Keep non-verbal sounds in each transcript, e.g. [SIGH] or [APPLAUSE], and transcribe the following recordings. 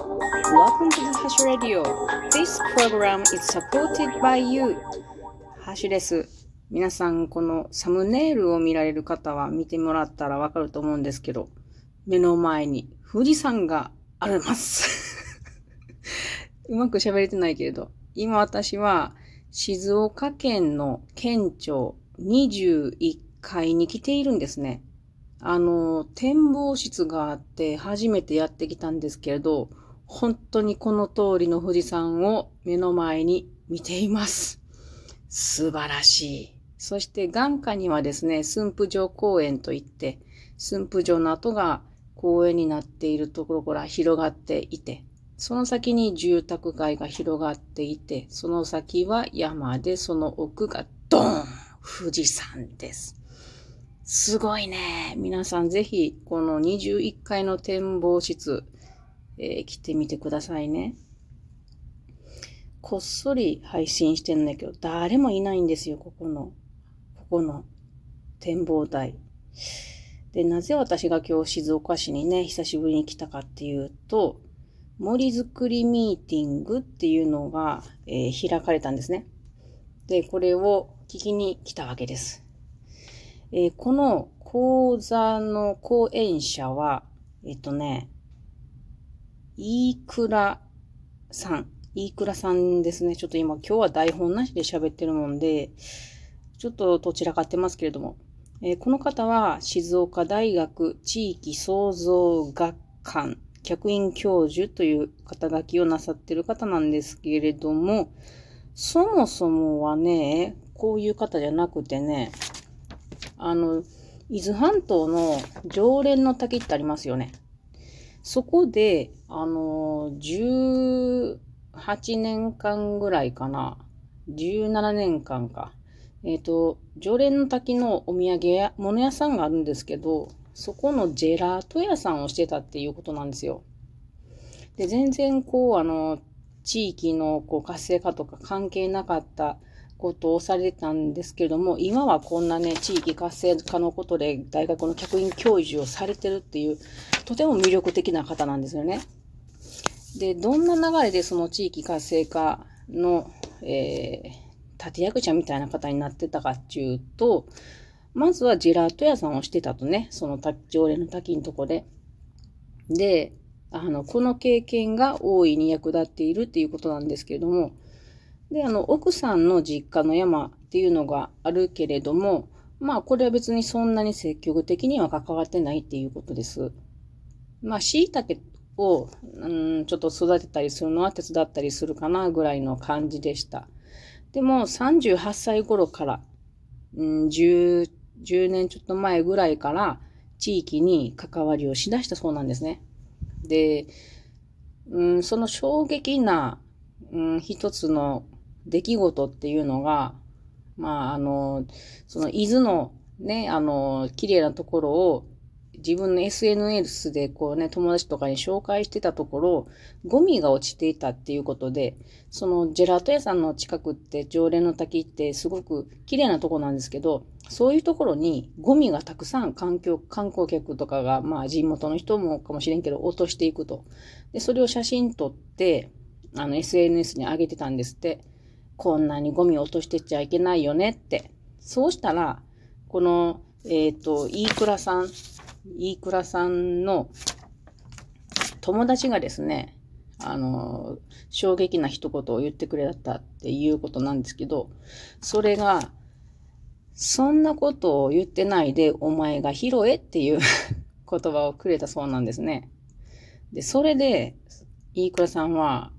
Welcome to the Hash Radio. This program is supported by you. ハッシュです。皆さん、このサムネイルを見られる方は見てもらったらわかると思うんですけど、目の前に富士山があります。[LAUGHS] うまく喋れてないけれど、今私は静岡県の県庁21階に来ているんですね。あの、展望室があって初めてやってきたんですけれど、本当にこの通りの富士山を目の前に見ています。素晴らしい。そして眼下にはですね、駿府城公園といって、駿府城の跡が公園になっているところから広がっていて、その先に住宅街が広がっていて、その先は山で、その奥がドーン富士山です。すごいね。皆さんぜひ、この21階の展望室、えー、来てみてくださいね。こっそり配信してんだけど、誰もいないんですよ、ここの、ここの展望台。で、なぜ私が今日静岡市にね、久しぶりに来たかっていうと、森づくりミーティングっていうのが、えー、開かれたんですね。で、これを聞きに来たわけです。えー、この講座の講演者は、えっとね、飯倉さん。飯倉さんですね。ちょっと今、今日は台本なしで喋ってるもんで、ちょっとどちらかってますけれども、えー、この方は静岡大学地域創造学館客員教授という肩書きをなさってる方なんですけれども、そもそもはね、こういう方じゃなくてね、あの、伊豆半島の常連の滝ってありますよね。そこで、あの、18年間ぐらいかな。17年間か。えっ、ー、と、常連の滝のお土産や物屋さんがあるんですけど、そこのジェラート屋さんをしてたっていうことなんですよ。で、全然こう、あの、地域のこう活性化とか関係なかったことをされてたんですけれども、今はこんなね、地域活性化のことで大学の客員教授をされてるっていう、とても魅力的な方なんですよね。で、どんな流れでその地域活性化の、えー、立役者みたいな方になってたかっていうと、まずはジェラート屋さんをしてたとね、その常連の滝のとこで。で、あの、この経験が大いに役立っているっていうことなんですけれども、で、あの、奥さんの実家の山っていうのがあるけれども、まあ、これは別にそんなに積極的には関わってないっていうことです。まあ、椎茸を、うん、ちょっと育てたりするのは手伝ったりするかなぐらいの感じでした。でも、38歳頃から、うん、10 10年ちょっと前ぐらいから地域に関わりをしだしたそうなんですね。で、うん、その衝撃な、うん、一つの出来事っていうのが、まあ、あの、その伊豆のね、あの、綺麗なところを自分の SNS でこうね、友達とかに紹介してたところ、ゴミが落ちていたっていうことで、そのジェラート屋さんの近くって常連の滝ってすごく綺麗なとこなんですけど、そういうところにゴミがたくさん環境、観光客とかが、まあ地元の人もかもしれんけど落としていくと。で、それを写真撮って、あの SNS に上げてたんですって。こんなにゴミ落としてっちゃいけないよねって。そうしたら、この、えっ、ー、と、飯倉さん、飯倉さんの友達がですね、あの、衝撃な一言を言ってくれたっていうことなんですけど、それが、そんなことを言ってないで、お前が拾えっていう [LAUGHS] 言葉をくれたそうなんですね。で、それで、飯倉さんは、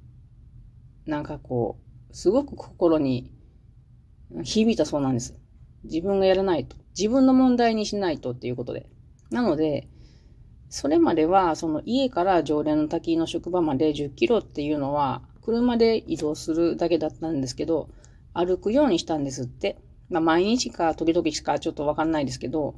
なんかこう、すごく心に響いたそうなんです。自分がやらないと。自分の問題にしないとっていうことで。なので、それまでは、その家から常連の滝の職場まで10キロっていうのは、車で移動するだけだったんですけど、歩くようにしたんですって。まあ、毎日か時々しかちょっとわかんないですけど、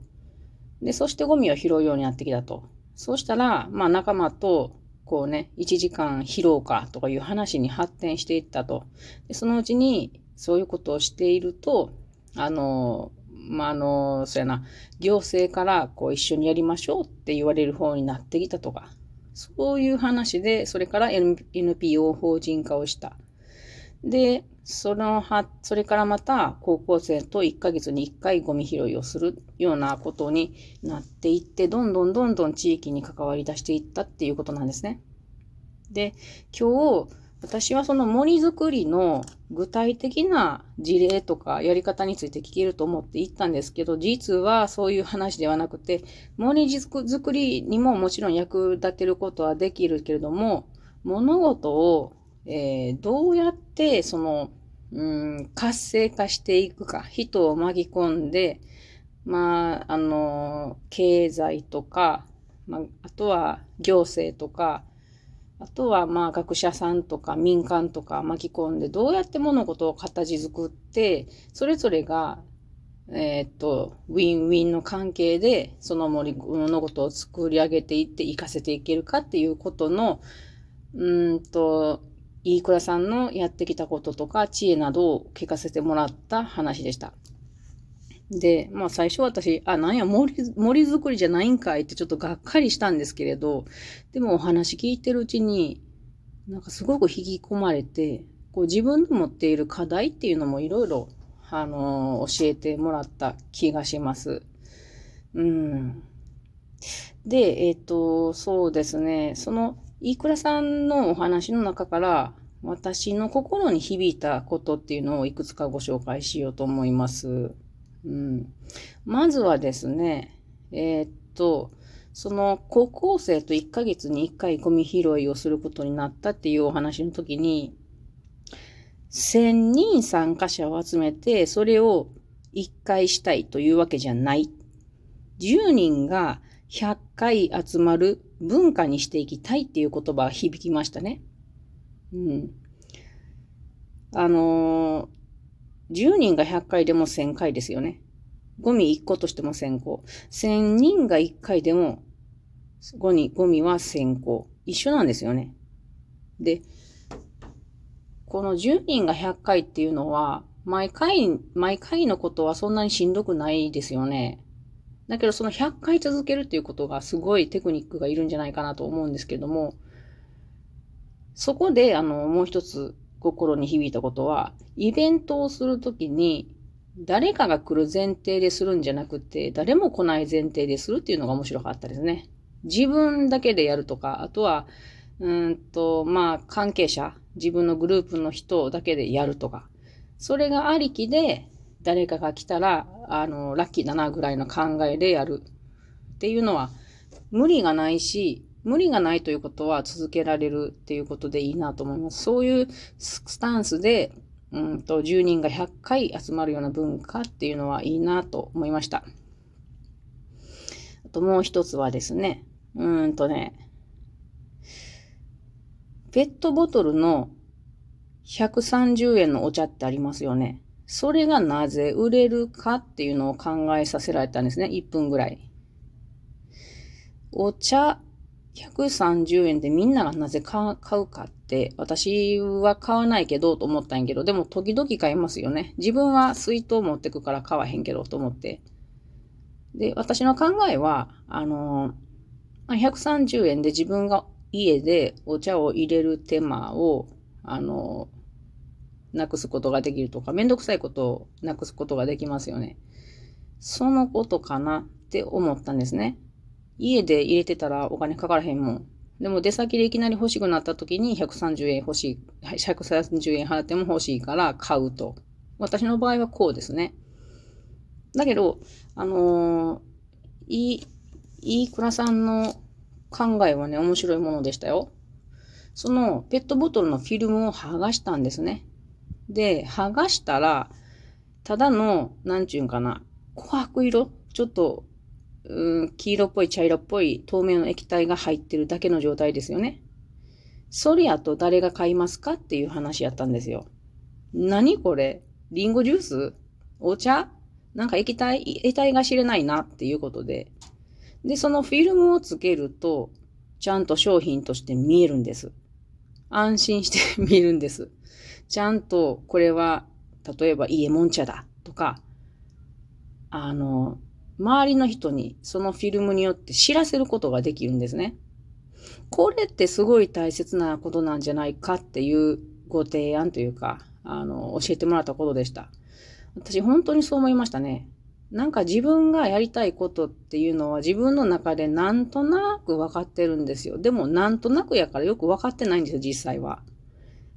で、そしてゴミを拾うようになってきたと。そうしたら、まあ仲間と、こうね、1時間拾うかとかいう話に発展していったと。でそのうちに、そういうことをしていると、あの、まあ、あの、そうやな、行政からこう一緒にやりましょうって言われる方になってきたとか、そういう話で、それから NPO 法人化をした。で、そのは、それからまた高校生と1ヶ月に1回ゴミ拾いをするようなことになっていって、どんどんどんどん地域に関わり出していったっていうことなんですね。で、今日、私はその森づくりの具体的な事例とかやり方について聞けると思って行ったんですけど、実はそういう話ではなくて、森づくりにももちろん役立てることはできるけれども、物事をえー、どうやってその、うん、活性化していくか、人を巻き込んで、まあ、あの、経済とか、まあ、あとは行政とか、あとはまあ学者さんとか民間とか巻き込んでどうやって物事を形作って、それぞれが、えー、っと、ウィンウィンの関係でその物事を作り上げていって活かせていけるかっていうことの、うんと、飯倉さんのやってきたこととか知恵などを聞かせてもらった話でした。で、まあ最初私、あ、なんや、森、森作りじゃないんかいってちょっとがっかりしたんですけれど、でもお話聞いてるうちに、なんかすごく引き込まれて、こう自分の持っている課題っていうのもいろいろ、あのー、教えてもらった気がします。うん。で、えっ、ー、と、そうですね、その、飯倉さんのお話の中から、私の心に響いたことっていうのをいくつかご紹介しようと思います。うん、まずはですね、えー、っと、その高校生と1ヶ月に1回ゴミ拾いをすることになったっていうお話の時に、1000人参加者を集めて、それを1回したいというわけじゃない。10人が100回集まる文化にしていきたいっていう言葉が響きましたね。うん。あのー、10人が100回でも1000回ですよね。ゴミ1個としても1000個。1000人が1回でもゴミゴミは1000個。一緒なんですよね。で、この10人が100回っていうのは、毎回、毎回のことはそんなにしんどくないですよね。だけどその100回続けるっていうことがすごいテクニックがいるんじゃないかなと思うんですけども、そこで、あの、もう一つ心に響いたことは、イベントをするときに、誰かが来る前提でするんじゃなくて、誰も来ない前提でするっていうのが面白かったですね。自分だけでやるとか、あとは、うんと、まあ、関係者、自分のグループの人だけでやるとか、それがありきで、誰かが来たら、あの、ラッキーだなぐらいの考えでやるっていうのは、無理がないし、無理がないということは続けられるっていうことでいいなと思います。そういうスタンスで、うんと、10人が100回集まるような文化っていうのはいいなと思いました。あともう一つはですね、うんとね、ペットボトルの130円のお茶ってありますよね。それがなぜ売れるかっていうのを考えさせられたんですね。1分ぐらい。お茶130円でみんながなぜ買うかって、私は買わないけどと思ったんやけど、でも時々買いますよね。自分は水筒持ってくから買わへんけどと思って。で、私の考えは、あの、130円で自分が家でお茶を入れる手間を、あの、なくすことができるとか、めんどくさいことをなくすことができますよね。そのことかなって思ったんですね。家で入れてたらお金かからへんもん。でも出先でいきなり欲しくなった時に130円欲しい、130円払っても欲しいから買うと。私の場合はこうですね。だけど、あのー、いい、いくらさんの考えはね、面白いものでしたよ。そのペットボトルのフィルムを剥がしたんですね。で、剥がしたら、ただの、なんちゅうんかな、琥珀色ちょっと、うん、黄色っぽい茶色っぽい透明の液体が入ってるだけの状態ですよね。それやと誰が買いますかっていう話やったんですよ。何これリンゴジュースお茶なんか液体、液体が知れないなっていうことで。で、そのフィルムをつけると、ちゃんと商品として見えるんです。安心して見るんです。ちゃんとこれは、例えば家もん茶だとか、あの、周りの人にそのフィルムによって知らせることができるんですね。これってすごい大切なことなんじゃないかっていうご提案というか、あの、教えてもらったことでした。私本当にそう思いましたね。なんか自分がやりたいことっていうのは自分の中でなんとなく分かってるんですよ。でもなんとなくやからよく分かってないんですよ、実際は。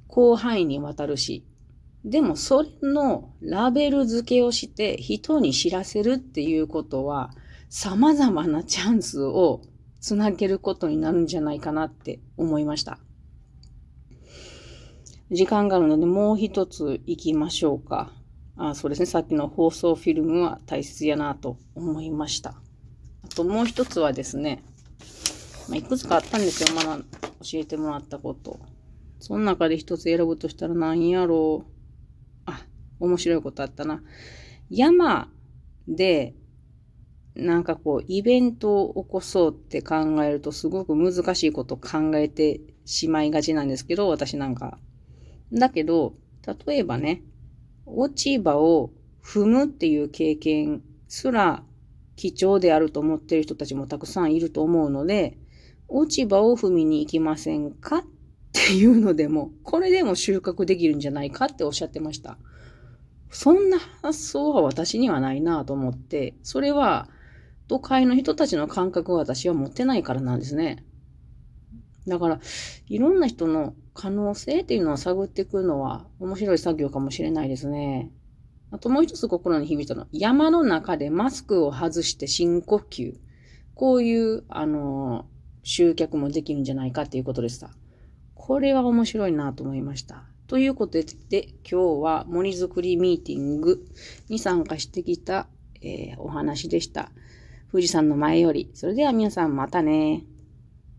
広範囲にわたるし。でもそれのラベル付けをして人に知らせるっていうことは様々なチャンスをつなげることになるんじゃないかなって思いました。時間があるのでもう一つ行きましょうか。あそうですね。さっきの放送フィルムは大切やなと思いました。あともう一つはですね、まあ、いくつかあったんですよ。まだ教えてもらったこと。その中で一つ選ぶとしたら何やろう。あ、面白いことあったな。山で、なんかこう、イベントを起こそうって考えるとすごく難しいこと考えてしまいがちなんですけど、私なんか。だけど、例えばね、落ち葉を踏むっていう経験すら貴重であると思ってる人たちもたくさんいると思うので、落ち葉を踏みに行きませんかっていうのでも、これでも収穫できるんじゃないかっておっしゃってました。そんな発想は私にはないなと思って、それは都会の人たちの感覚を私は持ってないからなんですね。だから、いろんな人の可能性っていうのを探っていくのは面白い作業かもしれないですね。あともう一つ心に響いたのは、山の中でマスクを外して深呼吸。こういう、あの、集客もできるんじゃないかっていうことでした。これは面白いなと思いました。ということで、今日は森づくりミーティングに参加してきた、えー、お話でした。富士山の前より。それでは皆さんまたね。